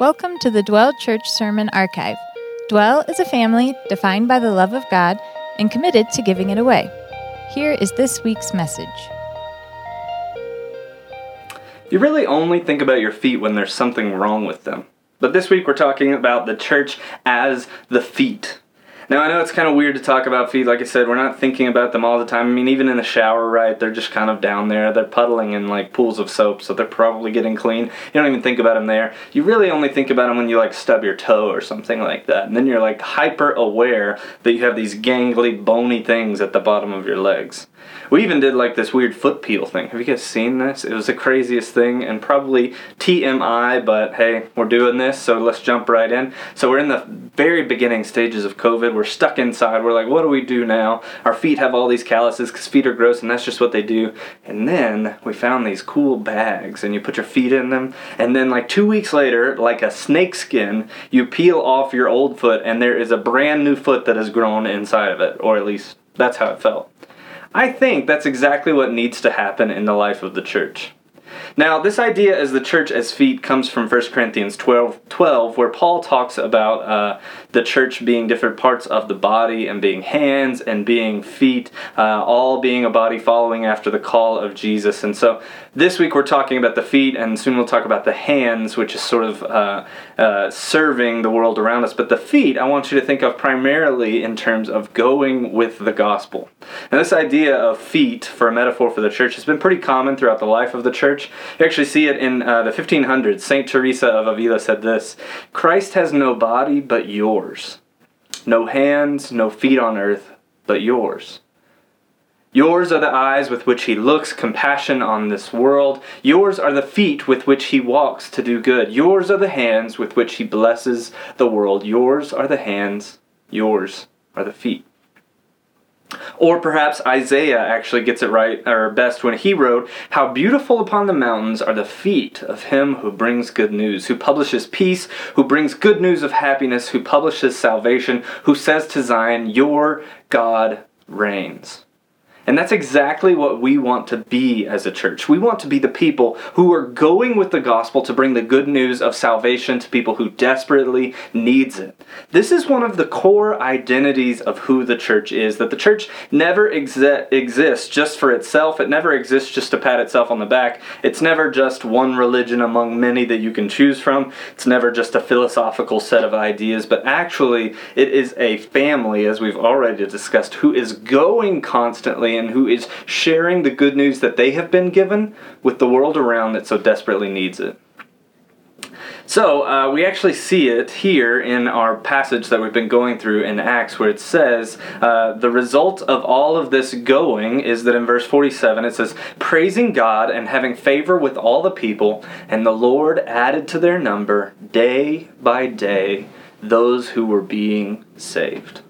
Welcome to the Dwell Church Sermon Archive. Dwell is a family defined by the love of God and committed to giving it away. Here is this week's message. You really only think about your feet when there's something wrong with them. But this week we're talking about the church as the feet. Now, I know it's kind of weird to talk about feet. Like I said, we're not thinking about them all the time. I mean, even in the shower, right? They're just kind of down there. They're puddling in like pools of soap, so they're probably getting clean. You don't even think about them there. You really only think about them when you like stub your toe or something like that. And then you're like hyper aware that you have these gangly, bony things at the bottom of your legs. We even did like this weird foot peel thing. Have you guys seen this? It was the craziest thing and probably TMI, but hey, we're doing this, so let's jump right in. So we're in the very beginning stages of COVID. We're stuck inside. We're like, what do we do now? Our feet have all these calluses because feet are gross and that's just what they do. And then we found these cool bags and you put your feet in them. And then, like two weeks later, like a snake skin, you peel off your old foot and there is a brand new foot that has grown inside of it, or at least that's how it felt. I think that's exactly what needs to happen in the life of the church. Now, this idea as the church as feet comes from 1 Corinthians 12, 12 where Paul talks about uh, the church being different parts of the body and being hands and being feet, uh, all being a body following after the call of Jesus. And so this week we're talking about the feet, and soon we'll talk about the hands, which is sort of uh, uh serving the world around us. But the feet, I want you to think of primarily in terms of going with the gospel. Now, this idea of feet for a metaphor for the church has been pretty common throughout the life of the church. You actually see it in uh, the 1500s. St. Teresa of Avila said this Christ has no body but yours, no hands, no feet on earth but yours. Yours are the eyes with which he looks compassion on this world. Yours are the feet with which he walks to do good. Yours are the hands with which he blesses the world. Yours are the hands. Yours are the feet. Or perhaps Isaiah actually gets it right or best when he wrote, How beautiful upon the mountains are the feet of him who brings good news, who publishes peace, who brings good news of happiness, who publishes salvation, who says to Zion, Your God reigns. And that's exactly what we want to be as a church. We want to be the people who are going with the gospel to bring the good news of salvation to people who desperately needs it. This is one of the core identities of who the church is, that the church never exi- exists just for itself. It never exists just to pat itself on the back. It's never just one religion among many that you can choose from. It's never just a philosophical set of ideas, but actually it is a family as we've already discussed who is going constantly and who is sharing the good news that they have been given with the world around that so desperately needs it. So, uh, we actually see it here in our passage that we've been going through in Acts, where it says, uh, The result of all of this going is that in verse 47 it says, Praising God and having favor with all the people, and the Lord added to their number day by day those who were being saved.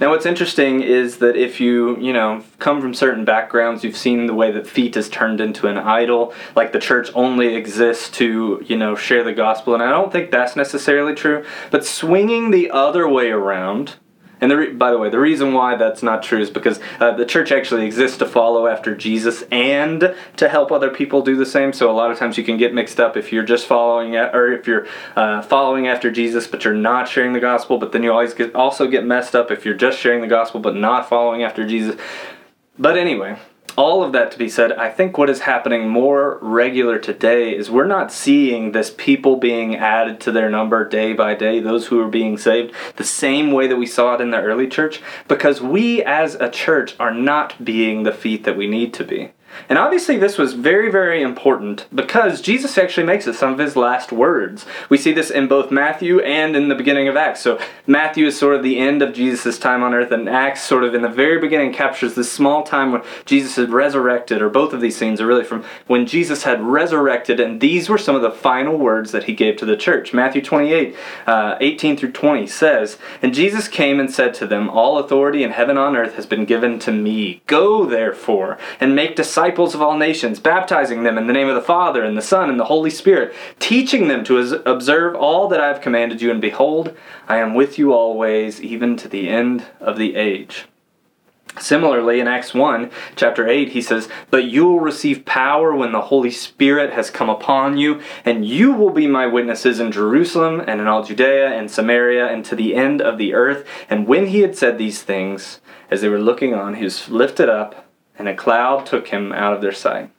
Now, what's interesting is that if you, you know, come from certain backgrounds, you've seen the way that feet is turned into an idol, like the church only exists to, you know, share the gospel. And I don't think that's necessarily true. But swinging the other way around, and the re- by the way, the reason why that's not true is because uh, the church actually exists to follow after Jesus and to help other people do the same. So a lot of times you can get mixed up if you're just following at, or if you're uh, following after Jesus but you're not sharing the gospel. But then you always get also get messed up if you're just sharing the gospel but not following after Jesus. But anyway, all of that to be said, I think what is happening more regular today is we're not seeing this people being added to their number day by day, those who are being saved, the same way that we saw it in the early church, because we as a church are not being the feet that we need to be. And obviously, this was very, very important because Jesus actually makes it some of his last words. We see this in both Matthew and in the beginning of Acts. So, Matthew is sort of the end of Jesus' time on earth, and Acts, sort of in the very beginning, captures this small time when Jesus had resurrected, or both of these scenes are really from when Jesus had resurrected, and these were some of the final words that he gave to the church. Matthew 28, uh, 18 through 20 says, And Jesus came and said to them, All authority in heaven and on earth has been given to me. Go, therefore, and make disciples disciples of all nations, baptizing them in the name of the Father, and the Son, and the Holy Spirit, teaching them to observe all that I have commanded you, and behold, I am with you always, even to the end of the age. Similarly, in Acts 1, chapter 8, he says, But you will receive power when the Holy Spirit has come upon you, and you will be my witnesses in Jerusalem and in all Judea and Samaria and to the end of the earth. And when he had said these things, as they were looking on, he was lifted up, and a cloud took him out of their sight.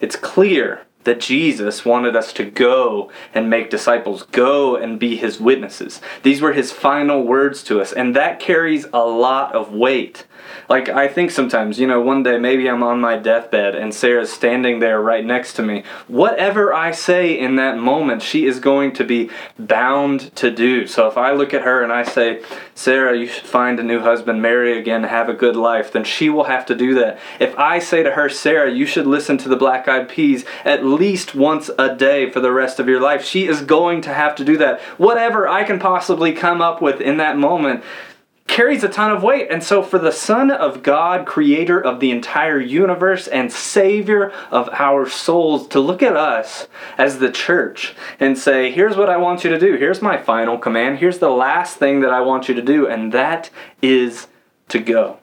It's clear that Jesus wanted us to go and make disciples, go and be his witnesses. These were his final words to us, and that carries a lot of weight. Like, I think sometimes, you know, one day maybe I'm on my deathbed and Sarah's standing there right next to me. Whatever I say in that moment, she is going to be bound to do. So if I look at her and I say, Sarah, you should find a new husband, marry again, have a good life, then she will have to do that. If I say to her, Sarah, you should listen to the Black Eyed Peas at least once a day for the rest of your life, she is going to have to do that. Whatever I can possibly come up with in that moment carries a ton of weight. And so, for the Son of God, creator of the entire universe and Savior of our souls, to look at us as the church and say, Here's what I want you to do. Here's my final command. Here's the last thing that I want you to do. And that is to go.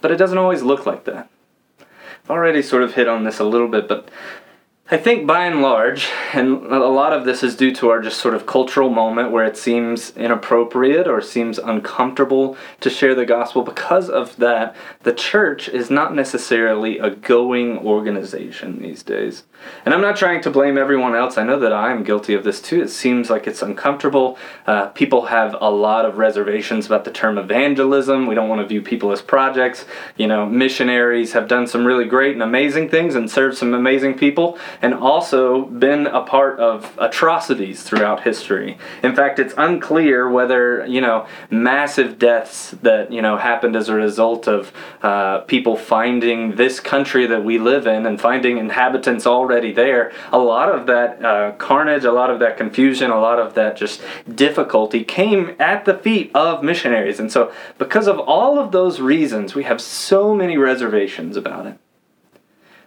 But it doesn't always look like that. Already sort of hit on this a little bit, but I think by and large, and a lot of this is due to our just sort of cultural moment where it seems inappropriate or seems uncomfortable to share the gospel. Because of that, the church is not necessarily a going organization these days. And I'm not trying to blame everyone else. I know that I am guilty of this too. It seems like it's uncomfortable. Uh, people have a lot of reservations about the term evangelism. We don't want to view people as projects. You know, missionaries have done some really great and amazing things and served some amazing people and also been a part of atrocities throughout history. In fact, it's unclear whether, you know, massive deaths that, you know, happened as a result of uh, people finding this country that we live in and finding inhabitants already there, a lot of that uh, carnage, a lot of that confusion, a lot of that just difficulty came at the feet of missionaries. And so, because of all of those reasons, we have so many reservations about it.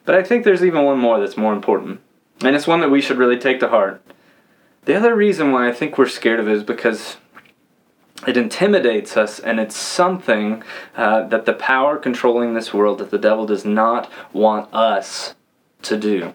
But I think there's even one more that's more important. And it's one that we should really take to heart. The other reason why I think we're scared of it is because it intimidates us, and it's something uh, that the power controlling this world, that the devil does not want us to do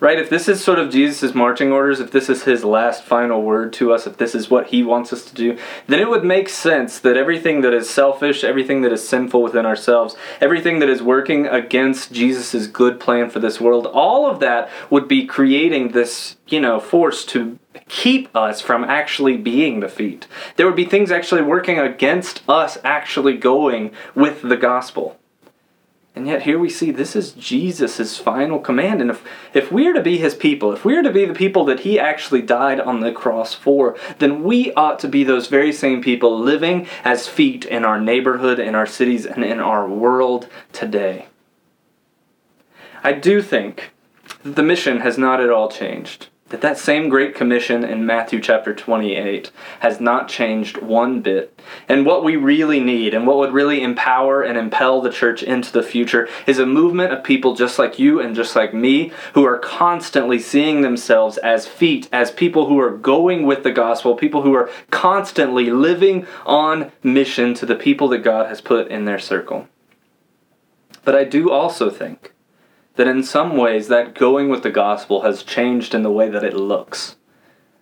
right? If this is sort of Jesus' marching orders, if this is his last final word to us, if this is what he wants us to do, then it would make sense that everything that is selfish, everything that is sinful within ourselves, everything that is working against Jesus' good plan for this world, all of that would be creating this, you know, force to keep us from actually being the feet. There would be things actually working against us actually going with the gospel. And yet here we see this is Jesus' final command. And if, if we are to be his people, if we are to be the people that he actually died on the cross for, then we ought to be those very same people living as feet in our neighborhood, in our cities, and in our world today. I do think that the mission has not at all changed that that same great commission in Matthew chapter 28 has not changed one bit. And what we really need and what would really empower and impel the church into the future is a movement of people just like you and just like me who are constantly seeing themselves as feet, as people who are going with the gospel, people who are constantly living on mission to the people that God has put in their circle. But I do also think that in some ways that going with the gospel has changed in the way that it looks.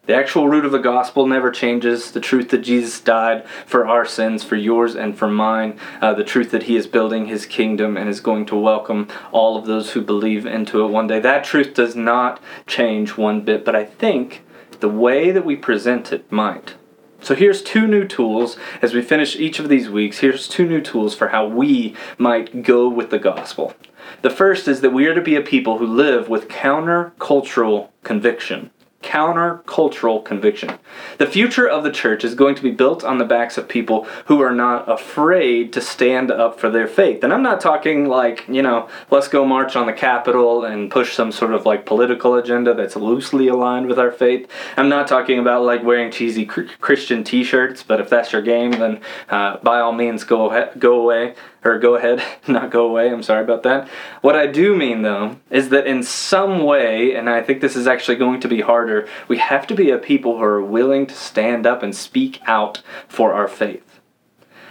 The actual root of the gospel never changes. The truth that Jesus died for our sins, for yours and for mine. Uh, the truth that he is building his kingdom and is going to welcome all of those who believe into it one day. That truth does not change one bit, but I think the way that we present it might. So here's two new tools as we finish each of these weeks. Here's two new tools for how we might go with the gospel. The first is that we are to be a people who live with counter-cultural conviction counter-cultural conviction. The future of the church is going to be built on the backs of people who are not afraid to stand up for their faith. And I'm not talking like, you know, let's go march on the Capitol and push some sort of like political agenda that's loosely aligned with our faith. I'm not talking about like wearing cheesy Christian t-shirts, but if that's your game, then uh, by all means go, go away or go ahead, not go away. I'm sorry about that. What I do mean though is that in some way, and I think this is actually going to be harder, we have to be a people who are willing to stand up and speak out for our faith.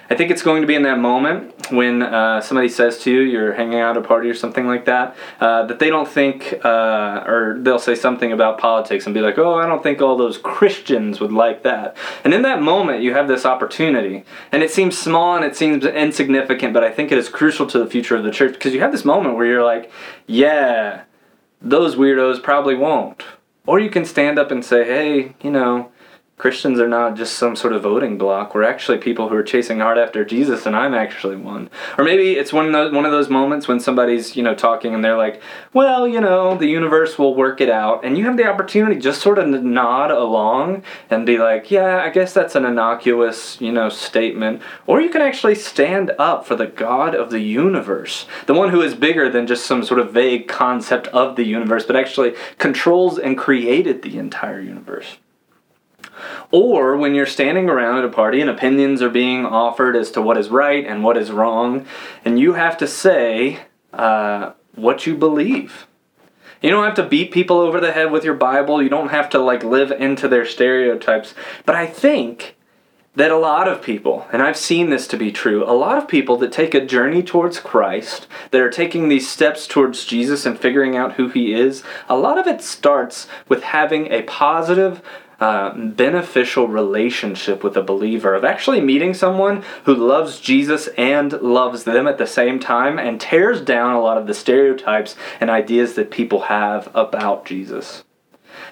I think it's going to be in that moment when uh, somebody says to you, you're hanging out at a party or something like that, uh, that they don't think, uh, or they'll say something about politics and be like, oh, I don't think all those Christians would like that. And in that moment, you have this opportunity. And it seems small and it seems insignificant, but I think it is crucial to the future of the church because you have this moment where you're like, yeah, those weirdos probably won't. Or you can stand up and say, hey, you know, Christians are not just some sort of voting block. We're actually people who are chasing hard after Jesus, and I'm actually one. Or maybe it's one of those, one of those moments when somebody's you know talking and they're like, "Well, you know, the universe will work it out," and you have the opportunity just sort of nod along and be like, "Yeah, I guess that's an innocuous you know statement." Or you can actually stand up for the God of the universe, the one who is bigger than just some sort of vague concept of the universe, but actually controls and created the entire universe. Or when you're standing around at a party and opinions are being offered as to what is right and what is wrong, and you have to say uh, what you believe. You don't have to beat people over the head with your Bible. You don't have to like live into their stereotypes. But I think that a lot of people, and I've seen this to be true, a lot of people that take a journey towards Christ, that are taking these steps towards Jesus and figuring out who he is, a lot of it starts with having a positive uh, beneficial relationship with a believer, of actually meeting someone who loves Jesus and loves them at the same time and tears down a lot of the stereotypes and ideas that people have about Jesus.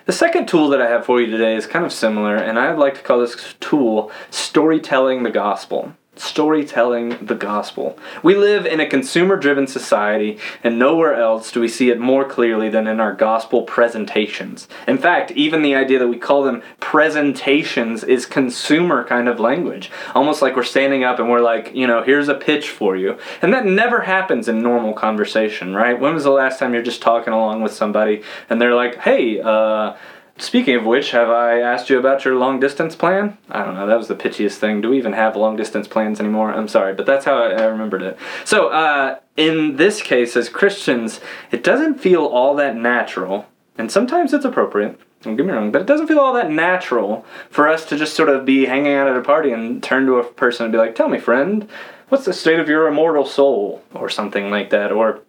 The second tool that I have for you today is kind of similar, and I'd like to call this tool storytelling the gospel storytelling the gospel. We live in a consumer driven society, and nowhere else do we see it more clearly than in our gospel presentations. In fact, even the idea that we call them presentations is consumer kind of language. Almost like we're standing up and we're like, you know, here's a pitch for you. And that never happens in normal conversation, right? When was the last time you're just talking along with somebody and they're like, hey, uh, Speaking of which, have I asked you about your long distance plan? I don't know, that was the pitchiest thing. Do we even have long distance plans anymore? I'm sorry, but that's how I, I remembered it. So, uh, in this case, as Christians, it doesn't feel all that natural, and sometimes it's appropriate, don't get me wrong, but it doesn't feel all that natural for us to just sort of be hanging out at a party and turn to a person and be like, Tell me, friend, what's the state of your immortal soul? Or something like that. Or,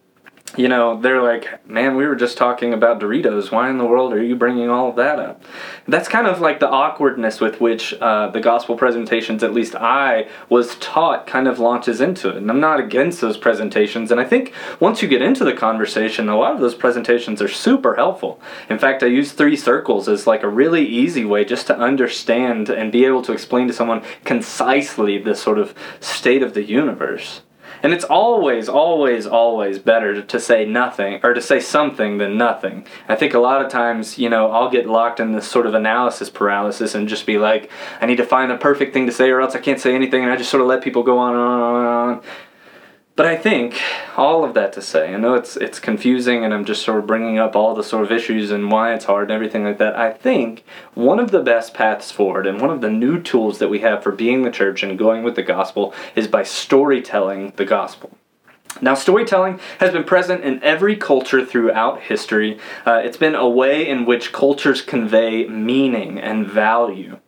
you know, they're like, man, we were just talking about Doritos. Why in the world are you bringing all of that up? That's kind of like the awkwardness with which uh, the gospel presentations, at least I was taught, kind of launches into it. And I'm not against those presentations. And I think once you get into the conversation, a lot of those presentations are super helpful. In fact, I use three circles as like a really easy way just to understand and be able to explain to someone concisely the sort of state of the universe. And it's always, always, always better to say nothing or to say something than nothing. I think a lot of times, you know, I'll get locked in this sort of analysis paralysis and just be like, I need to find the perfect thing to say or else I can't say anything, and I just sort of let people go on and on and on. But I think all of that to say, I know it's it's confusing, and I'm just sort of bringing up all the sort of issues and why it's hard and everything like that. I think one of the best paths forward and one of the new tools that we have for being the church and going with the gospel is by storytelling the gospel. Now, storytelling has been present in every culture throughout history. Uh, it's been a way in which cultures convey meaning and value.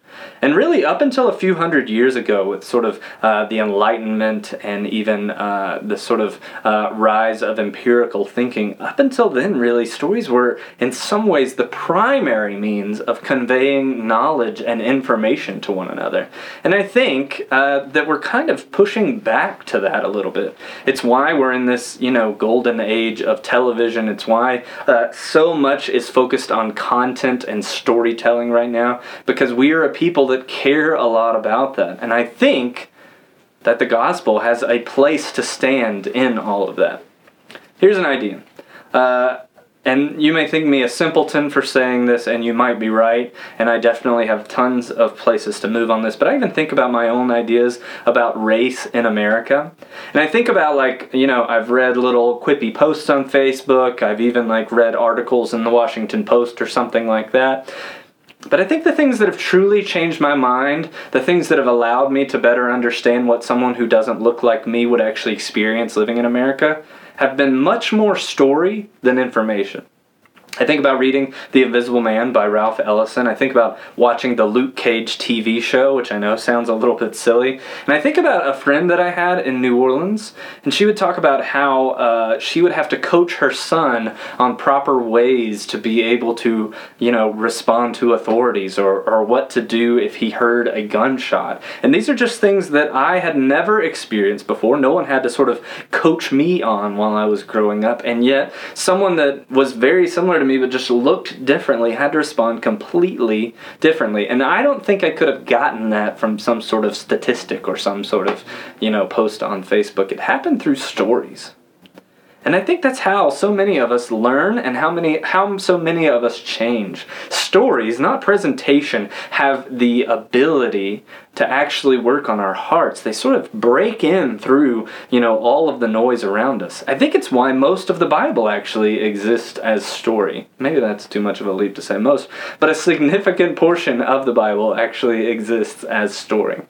And really, up until a few hundred years ago, with sort of uh, the Enlightenment and even uh, the sort of uh, rise of empirical thinking, up until then, really, stories were in some ways the primary means of conveying knowledge and information to one another. And I think uh, that we're kind of pushing back to that a little bit. It's why we're in this, you know, golden age of television. It's why uh, so much is focused on content and storytelling right now, because we are a people people that care a lot about that. And I think that the gospel has a place to stand in all of that. Here's an idea. Uh, and you may think me a simpleton for saying this, and you might be right, and I definitely have tons of places to move on this, but I even think about my own ideas about race in America. And I think about, like, you know, I've read little quippy posts on Facebook, I've even, like, read articles in the Washington Post or something like that. But I think the things that have truly changed my mind, the things that have allowed me to better understand what someone who doesn't look like me would actually experience living in America, have been much more story than information. I think about reading The Invisible Man by Ralph Ellison. I think about watching the Luke Cage TV show, which I know sounds a little bit silly. And I think about a friend that I had in New Orleans, and she would talk about how uh, she would have to coach her son on proper ways to be able to, you know, respond to authorities or, or what to do if he heard a gunshot. And these are just things that I had never experienced before. No one had to sort of coach me on while I was growing up. And yet, someone that was very similar to me but just looked differently had to respond completely differently. And i don't think i could have gotten that from some sort of statistic or some sort of you know post on facebook. It happened through stories and I think that's how so many of us learn and how many how so many of us change. Stories, not presentation, have the ability to actually work on our hearts. They sort of break in through, you know, all of the noise around us. I think it's why most of the Bible actually exists as story. Maybe that's too much of a leap to say most, but a significant portion of the Bible actually exists as story.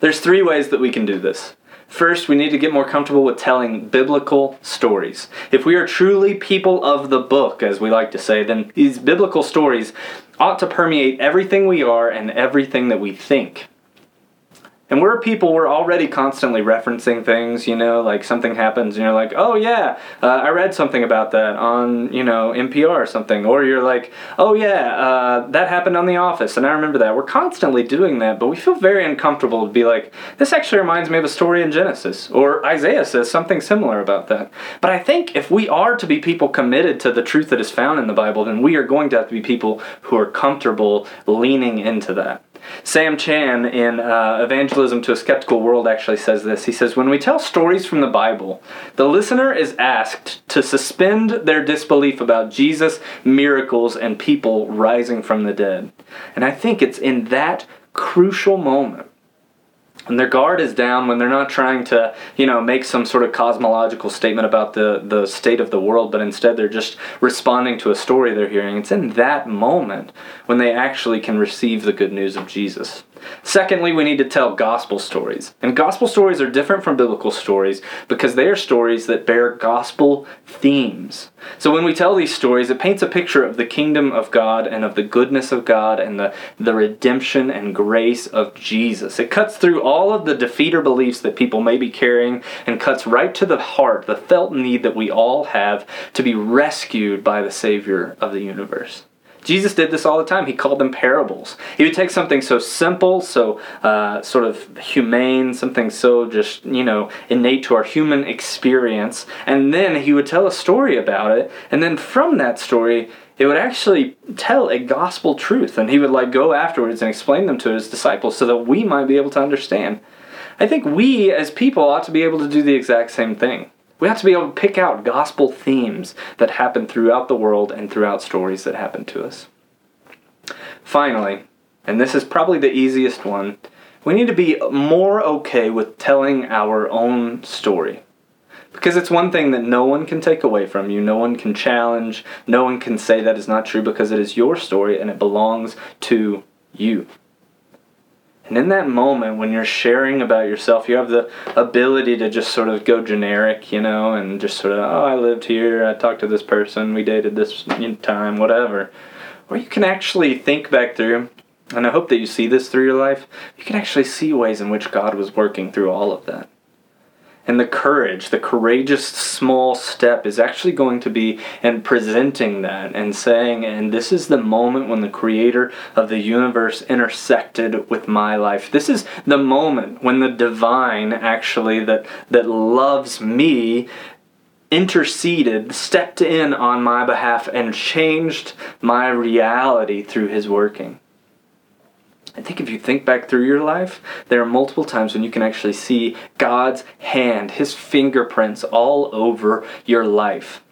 There's three ways that we can do this. First, we need to get more comfortable with telling biblical stories. If we are truly people of the book, as we like to say, then these biblical stories ought to permeate everything we are and everything that we think. And we're people, we're already constantly referencing things, you know, like something happens and you're like, oh yeah, uh, I read something about that on, you know, NPR or something. Or you're like, oh yeah, uh, that happened on The Office and I remember that. We're constantly doing that, but we feel very uncomfortable to be like, this actually reminds me of a story in Genesis. Or Isaiah says something similar about that. But I think if we are to be people committed to the truth that is found in the Bible, then we are going to have to be people who are comfortable leaning into that. Sam Chan in uh, Evangelism to a Skeptical World actually says this. He says, When we tell stories from the Bible, the listener is asked to suspend their disbelief about Jesus, miracles, and people rising from the dead. And I think it's in that crucial moment and their guard is down when they're not trying to you know make some sort of cosmological statement about the the state of the world but instead they're just responding to a story they're hearing it's in that moment when they actually can receive the good news of jesus Secondly, we need to tell gospel stories. And gospel stories are different from biblical stories because they are stories that bear gospel themes. So when we tell these stories, it paints a picture of the kingdom of God and of the goodness of God and the, the redemption and grace of Jesus. It cuts through all of the defeater beliefs that people may be carrying and cuts right to the heart, the felt need that we all have to be rescued by the Savior of the universe. Jesus did this all the time. He called them parables. He would take something so simple, so uh, sort of humane, something so just, you know, innate to our human experience, and then he would tell a story about it, and then from that story, it would actually tell a gospel truth, and he would like go afterwards and explain them to his disciples so that we might be able to understand. I think we as people ought to be able to do the exact same thing. We have to be able to pick out gospel themes that happen throughout the world and throughout stories that happen to us. Finally, and this is probably the easiest one, we need to be more okay with telling our own story. Because it's one thing that no one can take away from you, no one can challenge, no one can say that is not true because it is your story and it belongs to you. And in that moment, when you're sharing about yourself, you have the ability to just sort of go generic, you know, and just sort of, oh, I lived here, I talked to this person, we dated this time, whatever. Or you can actually think back through, and I hope that you see this through your life, you can actually see ways in which God was working through all of that. And the courage, the courageous small step is actually going to be in presenting that and saying, and this is the moment when the creator of the universe intersected with my life. This is the moment when the divine actually that that loves me interceded, stepped in on my behalf and changed my reality through his working. I think if you think back through your life, there are multiple times when you can actually see God's hand, His fingerprints all over your life.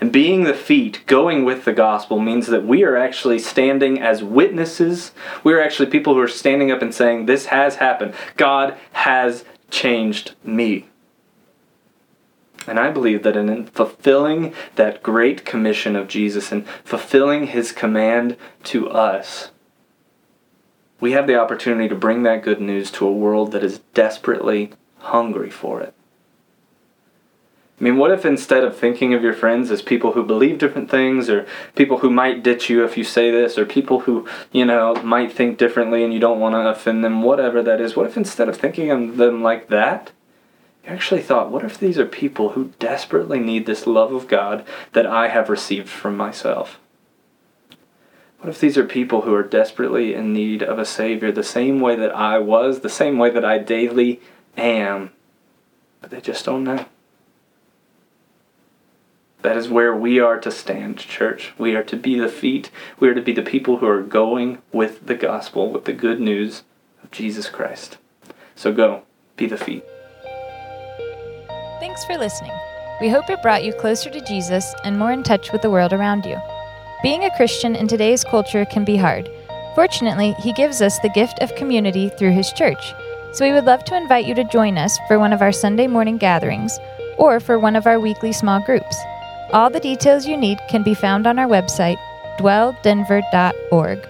And being the feet, going with the gospel, means that we are actually standing as witnesses. We are actually people who are standing up and saying, This has happened. God has changed me. And I believe that in fulfilling that great commission of Jesus and fulfilling his command to us, we have the opportunity to bring that good news to a world that is desperately hungry for it. I mean, what if instead of thinking of your friends as people who believe different things, or people who might ditch you if you say this, or people who, you know, might think differently and you don't want to offend them, whatever that is, what if instead of thinking of them like that, you actually thought, what if these are people who desperately need this love of God that I have received from myself? What if these are people who are desperately in need of a Savior the same way that I was, the same way that I daily am, but they just don't know? That is where we are to stand, church. We are to be the feet. We are to be the people who are going with the gospel, with the good news of Jesus Christ. So go, be the feet. Thanks for listening. We hope it brought you closer to Jesus and more in touch with the world around you. Being a Christian in today's culture can be hard. Fortunately, He gives us the gift of community through His church. So we would love to invite you to join us for one of our Sunday morning gatherings or for one of our weekly small groups. All the details you need can be found on our website, dwelldenver.org.